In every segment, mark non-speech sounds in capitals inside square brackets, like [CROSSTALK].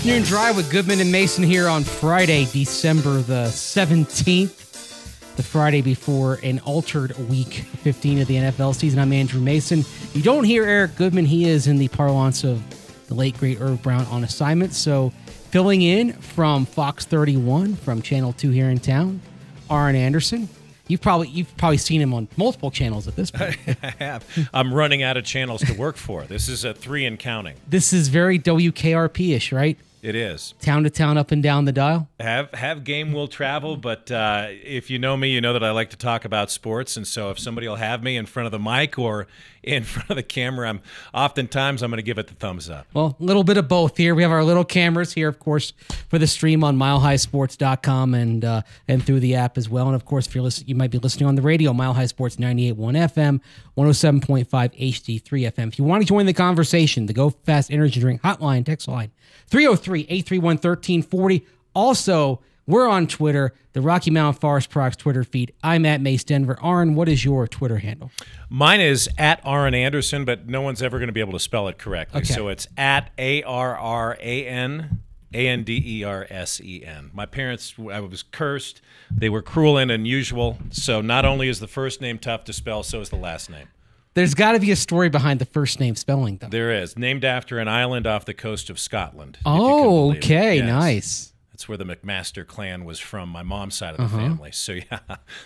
Afternoon Drive with Goodman and Mason here on Friday, December the 17th, the Friday before an altered week 15 of the NFL season. I'm Andrew Mason. You don't hear Eric Goodman, he is in the parlance of the late great Irv Brown on assignment. So, filling in from Fox 31 from Channel 2 here in town, Arran Andersen. You've probably you've probably seen him on multiple channels at this point. [LAUGHS] I have. I'm running out of channels to work for. This is a three and counting. This is very WKRP ish, right? It is town to town, up and down the dial. Have have game will travel, but uh, if you know me, you know that I like to talk about sports, and so if somebody will have me in front of the mic or in [LAUGHS] front of the camera, I'm oftentimes I'm going to give it the thumbs up. Well, a little bit of both here. We have our little cameras here, of course, for the stream on milehighsports.com and uh, and through the app as well. And of course, if you're listening, you might be listening on the radio, Mile High Sports 98.1 FM, 107.5 HD3 FM. If you want to join the conversation, the Go Fast Energy Drink hotline, text line 303 831 1340. Also, we're on Twitter, the Rocky Mountain Forest Products Twitter feed. I'm at Mace Denver. Arran, what is your Twitter handle? Mine is at Arran Andersen, but no one's ever going to be able to spell it correctly. Okay. So it's at A R R A N A N D E R S E N. My parents, I was cursed. They were cruel and unusual. So not only is the first name tough to spell, so is the last name. There's got to be a story behind the first name spelling, though. There is. Named after an island off the coast of Scotland. Oh, can believe it. okay, Yes. nice. That's where the McMaster clan was from, my mom's side of the Uh-huh. family. So [LAUGHS] yeah,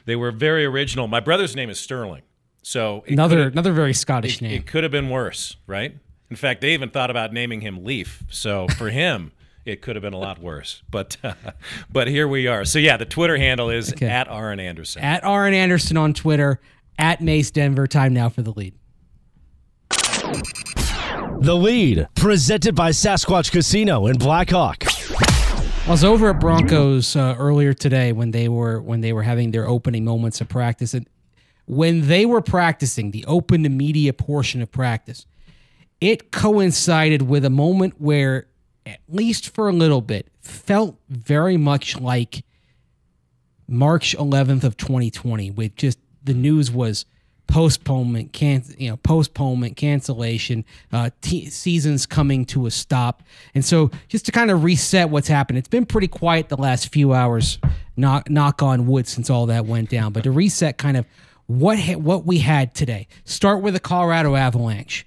they were very original. My brother's name is Sterling. So Another another very Scottish it, name. it could have been worse, right? In fact, they even thought about naming him Leaf. So for [LAUGHS] him, it could have been a lot worse. But [LAUGHS] but here we are. So yeah, the Twitter handle is Okay. at Arran Andersen. at Arran Andersen on Twitter, at Mace Denver. Time now for the lead. The lead, presented by Sasquatch Casino in Blackhawk. I was over at Broncos uh, earlier today when they were when they were having their opening moments of practice, and when they were practicing the open to media portion of practice, it coincided with a moment where, at least for a little bit, felt very much like March 11th of 2020, with just the news was postponement, can you know postponement, cancellation, uh, t- seasons coming to a stop, and so just to kind of reset what's happened, it's been pretty quiet the last few hours. Knock knock on wood since all that went down, but to reset kind of what ha- what we had today. Start with the Colorado Avalanche.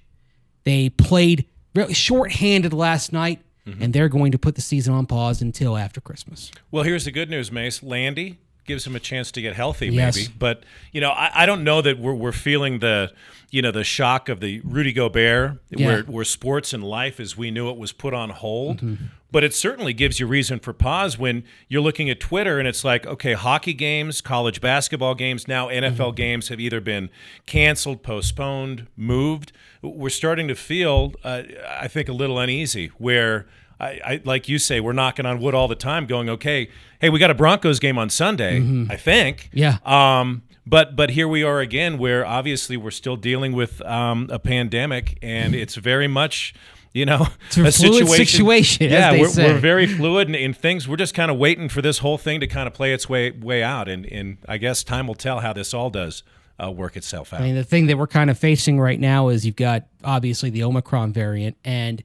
They played really short-handed last night, and they're going to put the season on pause until after Christmas. Well, here's the good news, Mace. Landy gives him a chance to get healthy, Yes. maybe. But you know, I, I don't know that we're, we're feeling the you know the shock of the Rudy Gobert, Yeah. where where sports and life as we knew it was put on hold. Mm-hmm. But it certainly gives you reason for pause when you're looking at Twitter and it's like, okay, hockey games, college basketball games, now NFL Mm-hmm. games have either been canceled, postponed, moved. We're starting to feel, uh, I think, a little uneasy where. I, I like you say, we're knocking on wood all the time, going, okay, hey, we got a Broncos game on Sunday, I think. Mm-hmm. Yeah. Um, but but here we are again, where obviously we're still dealing with um, a pandemic, and it's very much. You know, a fluid situation, as Yeah, we're, we're very fluid in, in things. We're just kind of waiting for this whole thing to kind of play its way way out, and, and I guess time will tell how this all does uh, work itself out. I mean, the thing that we're kind of facing right now is you've got obviously the Omicron variant, and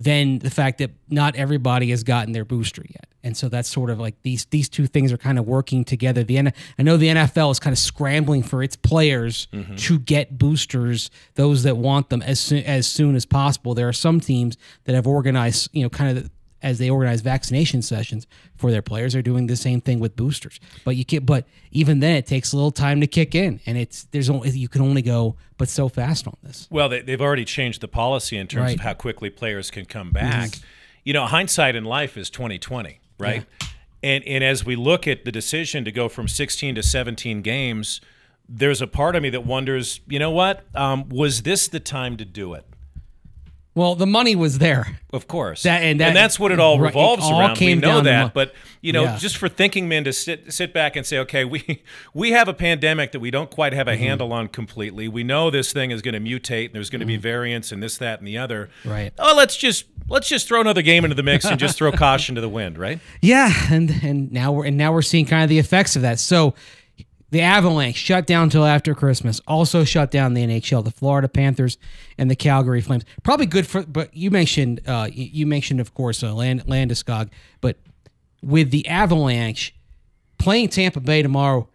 then the fact that not everybody has gotten their booster yet, and so that's sort of like these these two things are kind of working together. The N- I know the NFL is kind of scrambling for its players mm-hmm. to get boosters, those that want them as soon as soon as possible. There are some teams that have organized, you know, kind of as they organize vaccination sessions for their players are doing the same thing with boosters but you can but even then it takes a little time to kick in and it's there's only you can only go but so fast on this Well, they, they've already changed the policy in terms Right. of how quickly players can come back. You know, hindsight in life is twenty twenty, right? And and as we look at the decision to go from sixteen to seventeen games, there's a part of me that wonders, you know what? Um, was this the time to do it? Well, the money was there. Of course, That- and that- that's what it all right, it revolves all around. came we know that, but you know, Yeah. just for thinking men to sit sit back and say, okay, we [LAUGHS] we have a pandemic that we don't quite have a Mm-hmm. handle on completely. We know this thing is going to mutate, and there's going to be variants and this, that, and the other. Mm-hmm. Right. Oh, let's just let's just throw another game into the mix and just throw [LAUGHS] caution to the wind, right? Yeah, and and now we're and now we're seeing kind of the effects of that. So the Avalanche shut down until after Christmas. Also shut down the NHL, the Florida Panthers and the Calgary Flames. Probably good for. But you mentioned uh, you you mentioned of course uh, Land Landeskog, but with the Avalanche playing Tampa Bay tomorrow,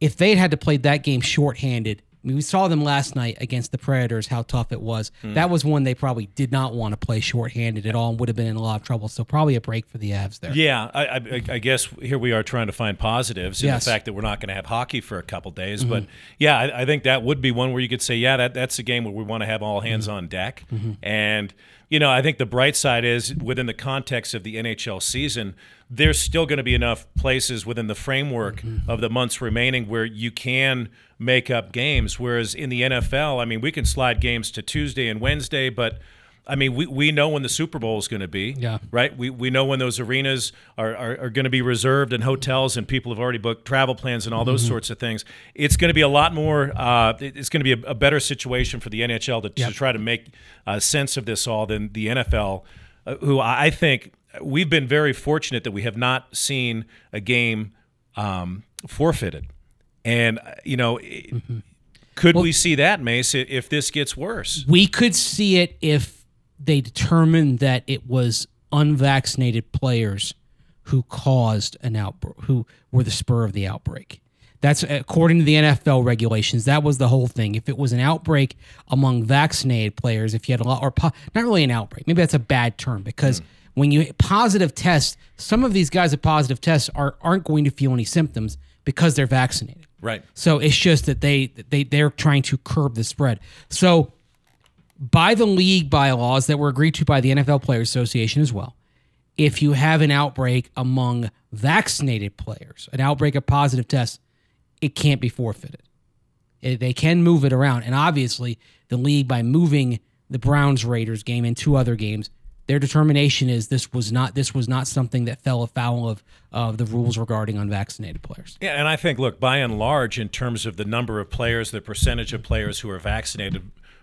if they'd had to play that game shorthanded. We saw them last night against the Predators, how tough it was. Hmm. That was one they probably did not want to play shorthanded at all and would have been in a lot of trouble. So, probably a break for the Avs there. Yeah, I, I, I guess here we are trying to find positives in Yes. the fact that we're not going to have hockey for a couple days. But mm-hmm. yeah, I, I think that would be one where you could say, yeah, that, that's a game where we want to have all mm-hmm. hands on deck. Mm-hmm. And you know, I think the bright side is within the context of the NHL season, there's still going to be enough places within the framework of the months remaining where you can make up games. Whereas in the NFL, I mean, we can slide games to Tuesday and Wednesday, but I mean, we, we know when the Super Bowl is going to be Yeah. right? We, we know when those arenas are, are, are going to be reserved and hotels and people have already booked travel plans and all those sorts of things. It's going to be a lot more, uh, it's going to be a, a better situation for the NHL to, to try to make uh, sense of this all than the NFL, uh, who I I think we've been very fortunate that we have not seen a game um, forfeited. And, uh, you know, it- could we see that, Mace, if this gets worse? We could see it if they determined that it was unvaccinated players who caused an outbreak, who were the spur of the outbreak. That's according to the NFL regulations. That was the whole thing. If it was an outbreak among vaccinated players, if you had a lot, or po- not really an outbreak, maybe that's a bad term because when you positive test, some of these guys with positive tests are aren't going to feel any symptoms because they're vaccinated. Right. So it's just that they they they're trying to curb the spread. So by the league bylaws that were agreed to by the NFL Players Association as well, if you have an outbreak among vaccinated players, an outbreak of positive tests, it can't be forfeited. It- they can move it around, and obviously the league by moving the Browns Raiders game and two other games. Their determination is this was not this was not something that fell afoul of of the rules regarding unvaccinated players. Yeah, and I think, look, by and large, in terms of the number of players, the percentage of players who are vaccinated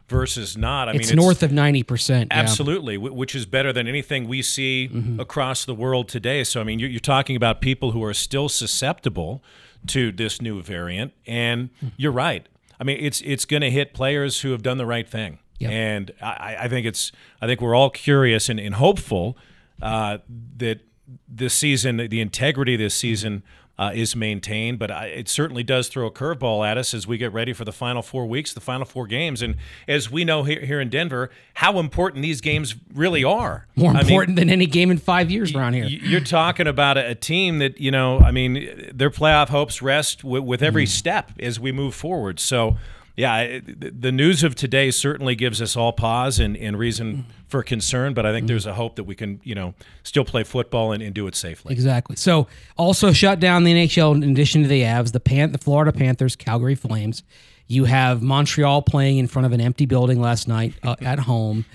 versus not, I It's mean, it's north of ninety percent. Absolutely, wh- which is better than anything we see Mm-hmm. across the world today. So, I mean, you're, you're talking about people who are still susceptible to this new variant, and Mm-hmm. you're right. I mean, it's it's going to hit players who have done the right thing, Yep. and I, I think it's I think we're all curious and, and hopeful uh, that this season, the integrity of this season. Uh, is maintained, but I, it certainly does throw a curveball at us as we get ready for the final four weeks, the final four games, and as we know here, here in Denver, how important these games really are. More I mean, important than any game in five years around here. y- You're talking about a, a team that you know. I mean, their playoff hopes rest with, with every Mm. step as we move forward. So, yeah, the news of today certainly gives us all pause and, and Mm. reason for concern. But I think there's a hope that we can, you know, still play football and, and do it safely. Exactly. So also shut down the NHL in addition to the Avs, the Pan- the Florida Panthers, Calgary Flames. You have Montreal playing in front of an empty building last night uh, [LAUGHS] at home.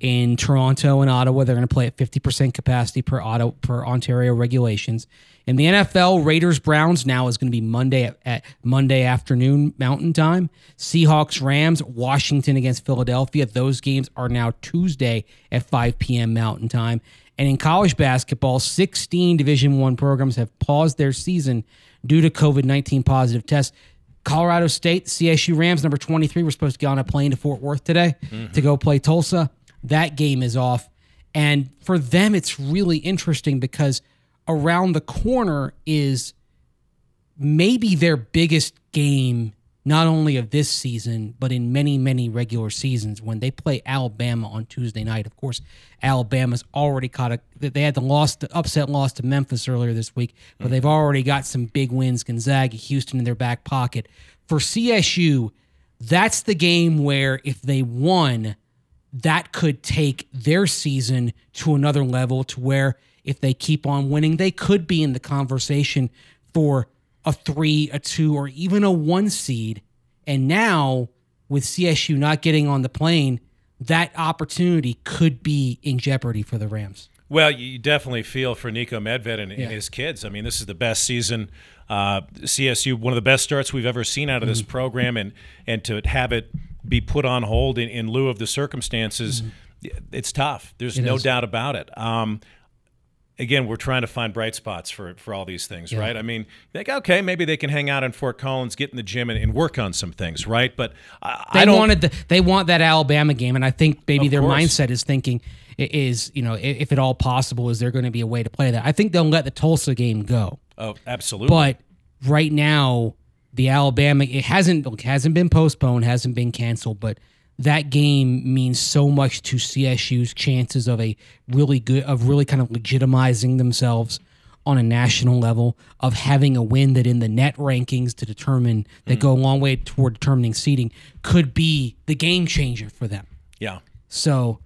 In Toronto and Ottawa, they're going to play at 50% capacity per auto per Ontario regulations. In the NFL, Raiders Browns now is going to be Monday at, at Monday afternoon Mountain Time. Seahawks Rams, Washington against Philadelphia. Those games are now Tuesday at 5 p.m. Mountain Time. And in college basketball, 16 Division One programs have paused their season due to COVID 19 positive tests. Colorado State, CSU Rams, number 23, were supposed to get on a plane to Fort Worth today to go play Tulsa. That game is off. And for them, it's really interesting because around the corner is maybe their biggest game, not only of this season, but in many, many regular seasons when they play Alabama on Tuesday night. Of course, Alabama's already caught a, they had the loss, the upset loss to Memphis earlier this week, but they've mm-hmm. already got some big wins, Gonzaga, Houston in their back pocket. For CSU, that's the game where if they won, that could take their season to another level to where if they keep on winning, they could be in the conversation for a three, a two, or even a one seed. And now, with CSU not getting on the plane, that opportunity could be in jeopardy for the Rams. Well, you definitely feel for Niko Medved and, Yeah. and his kids. I mean, this is the best season. Uh, CSU, one of the best starts we've ever seen out of Mm-hmm. this program, and and to have it be put on hold in, in lieu of the circumstances, it's tough. There's Mm-hmm. It no is. doubt about it. Um, again, we're trying to find bright spots for for all these things, right? I mean, like okay, maybe they can hang out in Fort Collins, get in the gym, and, and work on some things, right? But I, They I don't. wanted the, they want that Alabama game, and I think maybe their course. mindset is thinking is you know if at all possible is there going to be a way to play that. I think they'll let the Tulsa game go, oh, absolutely. but right now the Alabama it hasn't look, hasn't been postponed, hasn't been canceled, but that game means so much to CSU's chances of a really good of really kind of legitimizing themselves on a national level of having a win that in the net rankings to determine that mm. go a long way toward determining seeding could be the game changer for them. yeah. So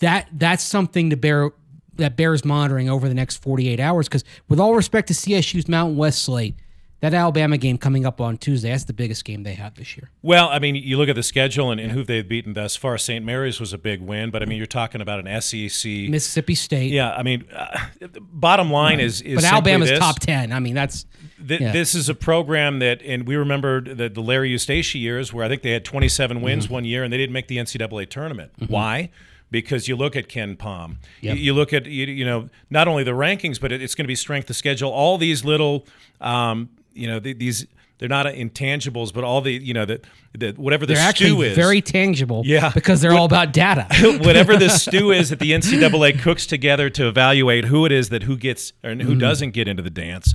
that that's something to bear that bears monitoring over the next 48 hours because with all respect to CSU's Mountain West slate, that Alabama game coming up on Tuesday, that's the biggest game they have this year. Well, I mean, you look at the schedule and, and who they've beaten thus far. St. Mary's was a big win, but I mean, you're talking about an SEC. Mississippi State. Yeah, I mean, uh, bottom line is is But Alabama's this. top 10. I mean, that's Th- yeah. This is a program that, and we remember the, the Larry Eustachy years where I think they had 27 wins Mm-hmm. one year and they didn't make the NCAA tournament. Why? Because you look at KenPom, Yep. you, you look at you, you know not only the rankings, but it, it's going to be strength of schedule. All these little, um, you know, th- these they're not intangibles, but all the you know that that whatever the they're stew is, very tangible Yeah. because they're all about data. [LAUGHS] whatever the [LAUGHS] stew is that the NCAA cooks together to evaluate who it is that who gets and who Mm. doesn't get into the dance,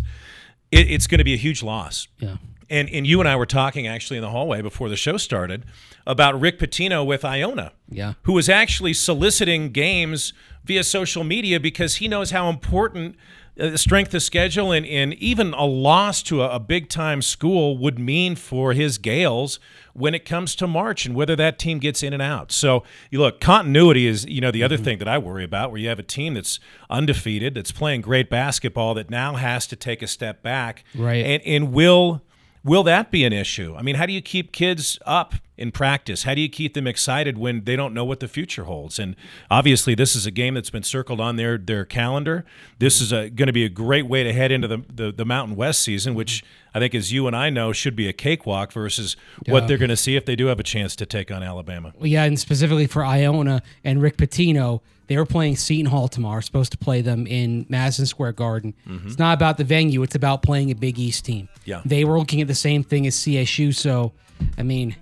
it, it's going to be a huge loss. Yeah. And and you and I were talking actually in the hallway before the show started about Rick Pitino with Iona. Yeah. Who was actually soliciting games via social media because he knows how important uh, strength of schedule and, and even a loss to a, a big time school would mean for his Gaels when it comes to March and whether that team gets in and out. So you look, continuity is you know the other thing that I worry about where you have a team that's undefeated, that's playing great basketball, that now has to take a step back. Right. And and will Will that be an issue? I mean, how do you keep kids up in practice? How do you keep them excited when they don't know what the future holds? And obviously, this is a game that's been circled on their their calendar. This is going to be a great way to head into the, the the Mountain West season, which I think, as you and I know, should be a cakewalk versus what they're going to see if they do have a chance to take on Alabama. Well, yeah, and specifically for Iona and Rick Pitino, they were playing Seton Hall tomorrow. Supposed to play them in Madison Square Garden. Mm-hmm. It's not about the venue; it's about playing a Big East team. Yeah. they were looking at the same thing as CSU. So, I mean,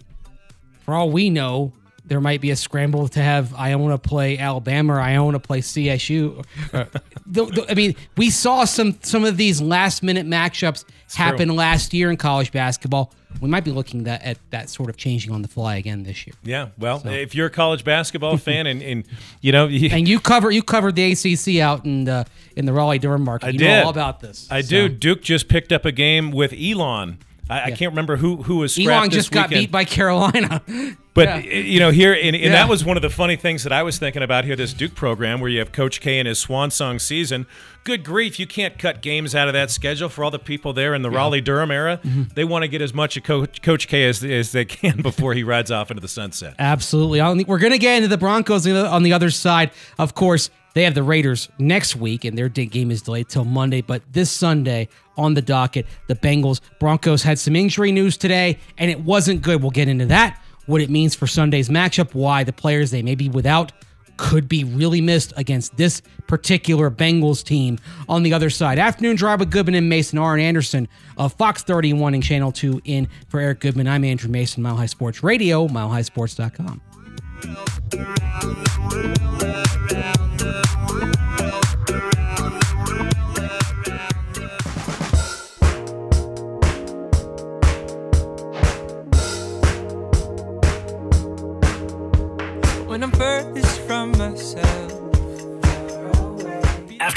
for all we know, there might be a scramble to have Iona play Alabama or Iona play CSU. [LAUGHS] Uh, the- the- I mean, we saw some some of these last minute matchups happen last year in college basketball. We might be looking that at that sort of changing on the fly again this year. Yeah, well, if you're a college basketball [LAUGHS] fan and, and you know, you, And you cover you covered the ACC out in the in the Raleigh Durham market. I you did. know all about this. I So, do. Duke just picked up a game with Elon. I, I can't remember who who was. scrapped Elon just got weekend. beat by Carolina. [LAUGHS] [LAUGHS] But Yeah. you know, here and, and Yeah. that was one of the funny things that I was thinking about here. This Duke program, where you have Coach K in his swan song season. Good grief, you can't cut games out of that schedule for all the people there in the Raleigh Durham era. Mm-hmm. They want to get as much of Coach, Coach K as, as they can [LAUGHS] before he rides off into the sunset. Absolutely. I don't think- We're going to get into the Broncos on the- other side. Of course, they have the Raiders next week, and their game is delayed till Monday. But this Sunday on the docket, the Bengals Broncos had some injury news today, and it wasn't good. We'll get into that. What it means for Sunday's matchup, why the players they may be without could be really missed against this particular Bengals team on the other side. Afternoon drive with Goodman and Mason, Arran Andersen of Fox 31 and Channel 2 in for Eric Goodman. I'm Andrew Mason, Mile High Sports Radio, milehighsports.com.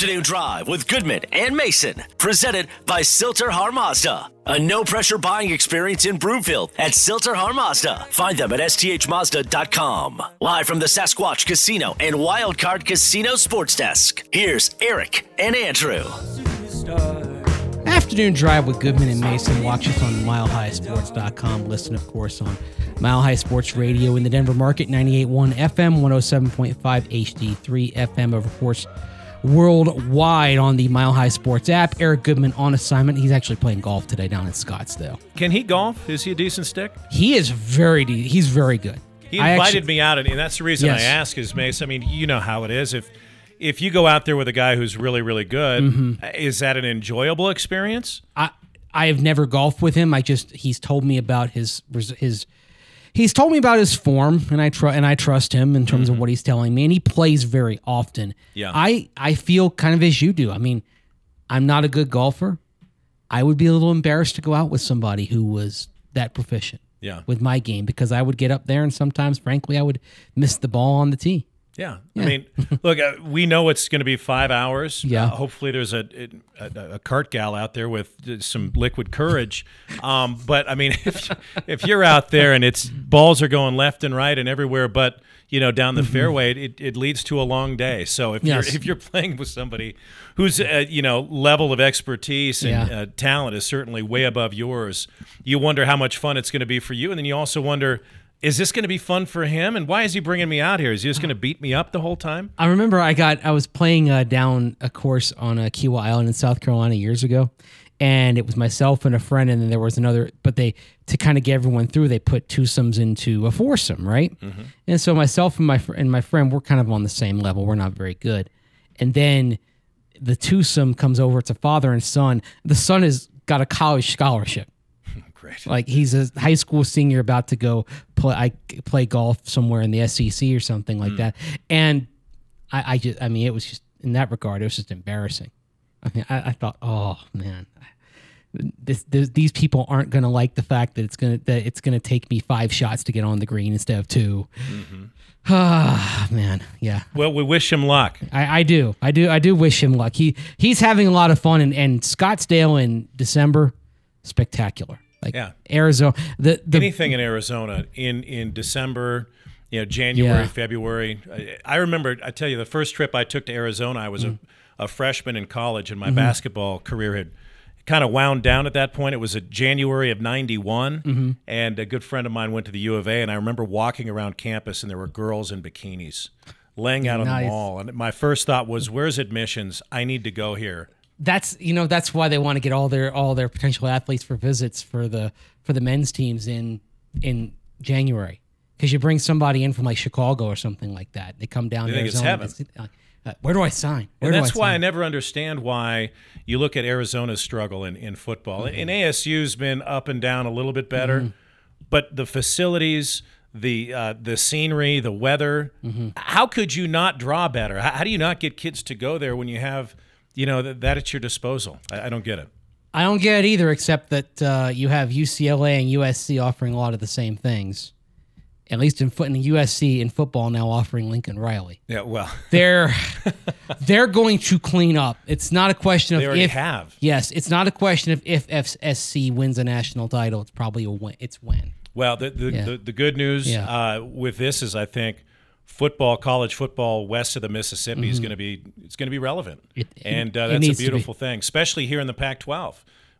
Afternoon Drive with Goodman and Mason. Presented by Sill-TerHar Mazda. A no pressure buying experience in Broomfield at Sill-TerHar Mazda. Find them at sthmazda.com. Live from the Sasquatch Casino and Wildcard Casino Sports Desk. Here's Eric and Andrew. Afternoon Drive with Goodman and Mason. Watch us on milehighsports.com. Listen, of course, on Mile High Sports Radio in the Denver market, 98.1 FM, 107.5 HD3 FM, of course, worldwide on the Mile High Sports app. Eric Goodman on assignment. He's actually playing golf today down in Scottsdale. Can he golf? Is he a decent stick? He is very, de- he's very good. He invited actually- me out, and that's the reason Yes. I ask is Mace. I mean, you know how it is. If if you go out there with a guy who's really really good, Mm-hmm. is that an enjoyable experience? I I have never golfed with him. I just he's told me about his his he's told me about his form, and I tr- and I trust him in terms of mm-hmm. what he's telling me. And he plays very often. Yeah. I I feel kind of as you do. I mean, I'm not a good golfer. I would be a little embarrassed to go out with somebody who was that proficient. Yeah. With my game, because I would get up there and sometimes, frankly, I would miss the ball on the tee. Yeah. I mean, look, uh, we know it's going to be five hours. Yeah. Uh, hopefully, there's a, a a cart gal out there with some liquid courage. Um, but I mean, [LAUGHS] if if you're out there and it's balls are going left and right and everywhere, but you know down the fairway, it, it leads to a long day. So if Mm-hmm. Yes. you're if you're playing with somebody whose uh, you know level of expertise and Yeah. uh, talent is certainly way above yours, you wonder how much fun it's going to be for you, and then you also wonder. Is this going to be fun for him? And why is he bringing me out here? Is he just going to beat me up the whole time? I remember I got I was playing uh, down a course on uh, Kiawah Island in South Carolina years ago, and it was myself and a friend, and then there was another. But they to kind of get everyone through, they put twosomes into a foursome, right? And so myself and my fr- and my friend we're kind of on the same level. We're not very good, and then the twosome comes over. It's a father and son. The son has got a college scholarship. Great. [LAUGHS] Like he's a high school senior about to go play I play golf somewhere in the SEC or something like that. And I, I just I mean it was just in that regard it was just embarrassing. I mean I, I thought oh man this, this these people aren't going to like the fact that it's going to that it's going to take me five shots to get on the green instead of 2 Ah [SIGHS] man, yeah. Well, we wish him luck. I, I do. I do. I do wish him luck. He he's having a lot of fun, and, and Scottsdale in December, spectacular. Like Yeah. Arizona, the the Anything in Arizona in in December, you know, January, Yeah. February. I, I remember. I tell you, the first trip I took to Arizona, I was Mm. a, a freshman in college, and my Mm-hmm. basketball career had kind of wound down at that point. It was a January of '91, Mm-hmm. and a good friend of mine went to the U of A, and I remember walking around campus, and there were girls in bikinis. Laying out on Nice. the mall, and my first thought was, "Where's admissions? I need to go here." That's you know that's why they want to get all their all their potential athletes for visits for the for the men's teams in in January because you bring somebody in from like Chicago or something like that. They come down. To think it's Arizona, heaven. uh, where do I sign? Where And that's why I never understand why you look at Arizona's struggle in, in football. Mm-hmm. And ASU's been up and down a little bit better, but the facilities, the uh, the scenery, the weather, Mm-hmm. how could you not draw better? How, how do you not get kids to go there when you have, you know, that, that at your disposal? I, I don't get it. I don't get it either, except that uh, you have UCLA and USC offering a lot of the same things. At least in foot in the USC in football now offering Lincoln Riley. Yeah, well, [LAUGHS] They're they're going to clean up. It's not a question of if they already if have. Yes, it's not a question of if FSC wins a national title. It's probably a win. It's when. Well, the the, Yeah. the, the good news Yeah. uh, with this is I think football, college football west of the Mississippi is going to be it's going to be relevant, Mm-hmm. It- and uh, that's a beautiful thing, especially here in the Pac-12,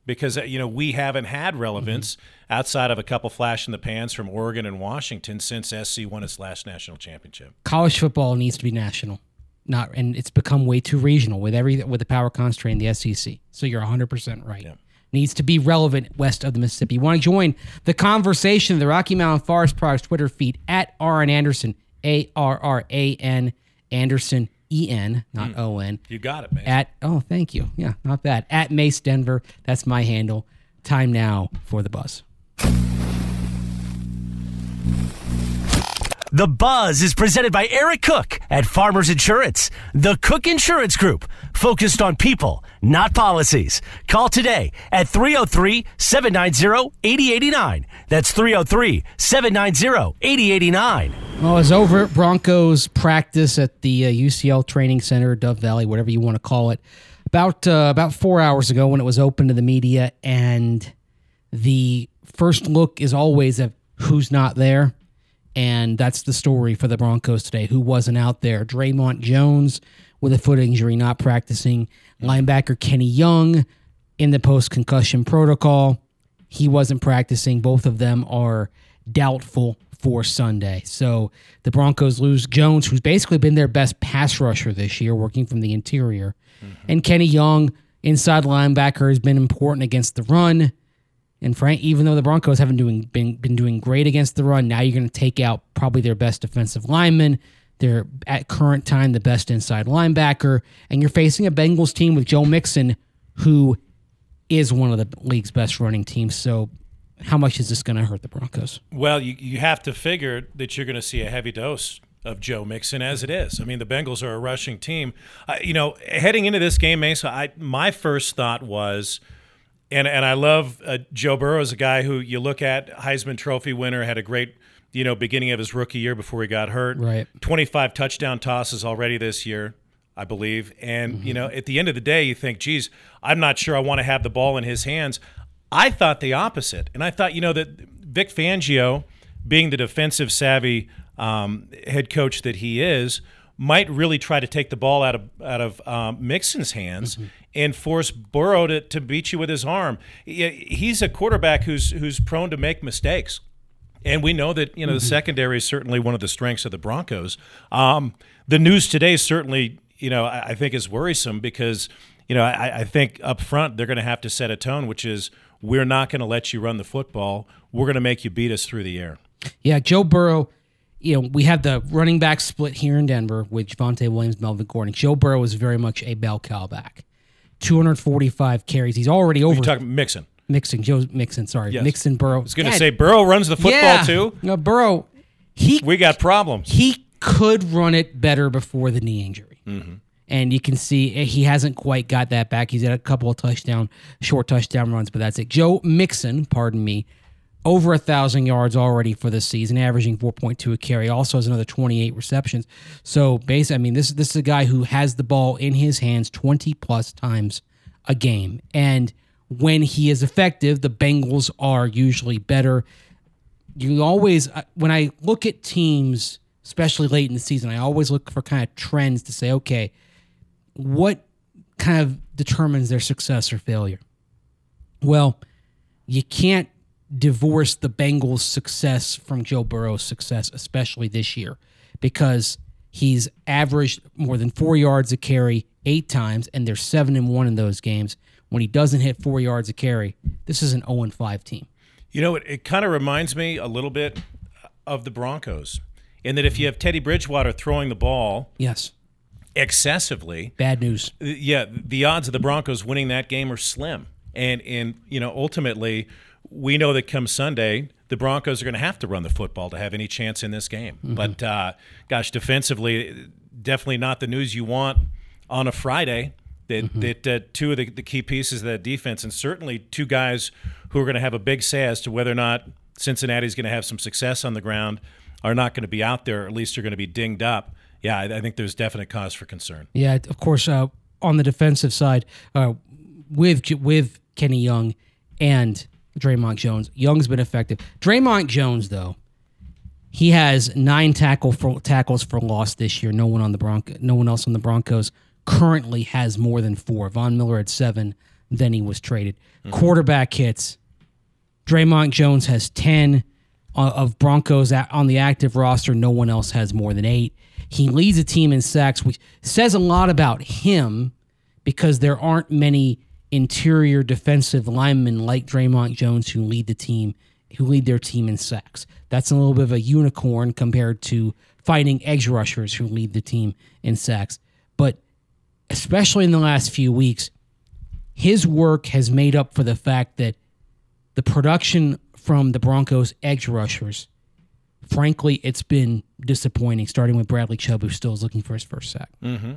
because uh, you know we haven't had relevance Mm-hmm. outside of a couple flash in the pans from Oregon and Washington since SC won its last national championship. College football needs to be national, not and it's become way too regional with every with the power constraint in the SEC. So you're 100 percent right. Needs to be relevant west of the Mississippi. You want to join the conversation? The Rocky Mountain Forest Products Twitter feed at Arn Anderson, A R R A N Anderson E N, not hmm. O N. You got it, man. At oh, thank you. Yeah, not bad. At Mace Denver. That's my handle. Time now for the buzz. The Buzz is presented by Eric Cook at Farmers Insurance, the Cook Insurance Group, focused on people, not policies. Call today at 303 790 8089. That's 303 790 8089. Well, I was over at Broncos practice at the uh, UCHealth Training Center, Dove Valley, whatever you want to call it, about uh, about four hours ago when it was open to the media, and the first look is always at who's not there, and that's the story for the Broncos today. Who wasn't out there? Dre'Mont Jones with a foot injury, not practicing. Mm-hmm. Linebacker Kenny Young in the post concussion protocol. He wasn't practicing. Both of them are doubtful for Sunday. So the Broncos lose Jones, who's basically been their best pass rusher this year, working from the interior. Mm-hmm. And Kenny Young, inside linebacker, has been important against the run. And Frank, even though the Broncos haven't doing been been doing great against the run, now you're going to take out probably their best defensive lineman. They're at current time the best inside linebacker, and you're facing a Bengals team with Joe Mixon, who is one of the league's best running teams. So, how much is this going to hurt the Broncos? Well, you, you have to figure that you're going to see a heavy dose of Joe Mixon as it is. I mean, the Bengals are a rushing team. Uh, you know, heading into this game, Mesa, I my first thought was, and and I love uh, Joe Burrow as a guy who you look at Heisman Trophy winner had a great you know beginning of his rookie year before he got hurt. Right. 25 touchdown tosses already this year. I believe. And, you know, at the end of the day, you think, geez, I'm not sure I want to have the ball in his hands. I thought the opposite. And I thought, you know, that Vic Fangio, being the defensive savvy um, head coach that he is, might really try to take the ball out of out of um, Mixon's hands and force Burrow to, to beat you with his arm. He's a quarterback who's who's prone to make mistakes. And we know that you know the secondary is certainly one of the strengths of the Broncos. Um, the news today certainly you know I, I think is worrisome because you know I, I think up front they're going to have to set a tone, which is we're not going to let you run the football. We're going to make you beat us through the air. Yeah, Joe Burrow. You know, we have the running back split here in Denver with Javonte Williams, Melvin Gordon. Joe Burrow is very much a bell cow back. 245 carries. He's already over You talking Mixon. Mixon. Joe Mixon, sorry. Yes. Mixon Burrow. I was going to say Burrow runs the football yeah. too. No, Burrow, he We got problems. he could run it better before the knee injury. Mm-hmm. And you can see eh, he hasn't quite got that back. He's had a couple of touchdown, short touchdown runs, but that's it. Joe Mixon, pardon me, over a thousand yards already for this season, averaging 4.2 a carry. Also has another 28 receptions. So basically, I mean, this this is a guy who has the ball in his hands 20 plus times a game. And when he is effective, the Bengals are usually better you always uh, when I look at teams, especially late in the season, I always look for kind of trends to say, okay, what kind of determines their success or failure? Well, you can't divorce the Bengals' success from Joe Burrow's success, especially this year, because he's averaged more than four yards a carry eight times, and they're seven and one in those games. When he doesn't hit four yards a carry, this is an 0 and 5 team. You know, it, it kind of reminds me a little bit of the Broncos, in that if you have Teddy Bridgewater throwing the ball Yes. excessively, Bad news. yeah, the odds of the Broncos winning that game are slim. And and you know, ultimately, we know that come Sunday, the Broncos are going to have to run the football to have any chance in this game. But uh, gosh, defensively, definitely not the news you want on a Friday. That that uh, two of the, the key pieces of that defense, and certainly two guys who are going to have a big say as to whether or not Cincinnati's going to have some success on the ground, are not going to be out there. Or at least are going to be dinged up. Yeah, I, I think there's definite cause for concern. Yeah, of course. Uh, on the defensive side, uh, with with Kenny Young and Dre'Mont Jones, Young's been effective. Dre'Mont Jones, though, he has nine tackle for, tackles for loss this year. No one on the Bronco, no one else on the Broncos currently has more than four. Von Miller had seven. Then he was traded. Quarterback hits. Dre'Mont Jones has 10 uh, of Broncos on the active roster. No one else has more than eight. He leads a team in sacks, which says a lot about him because there aren't many interior defensive linemen like Dre'Mont Jones who lead the team, who lead their team in sacks. That's a little bit of a unicorn compared to fighting edge rushers who lead the team in sacks. But especially in the last few weeks, his work has made up for the fact that the production from the Broncos edge rushers, frankly, it's been disappointing, starting with Bradley Chubb, who still is looking for his first sack. Mm-hmm.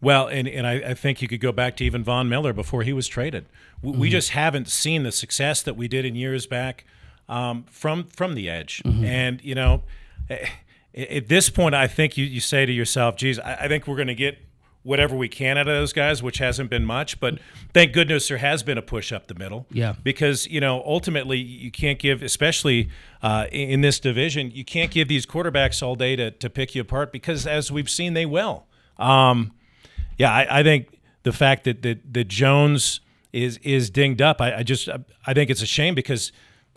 Well, and, and I, I think you could go back to even Von Miller before he was traded. We, we just haven't seen the success that we did in years back um, from from the edge. And you know, eh, at this point, I think you, you say to yourself, "Geez, I, I think we're going to get whatever we can out of those guys," which hasn't been much. But thank goodness there has been a push up the middle. Yeah. Because you know, ultimately, you can't give, especially uh, in, in this division, you can't give these quarterbacks all day to to pick you apart because, as we've seen, they will. Um, yeah, I, I think the fact that, that that Jones is is dinged up. I, I just I think it's a shame because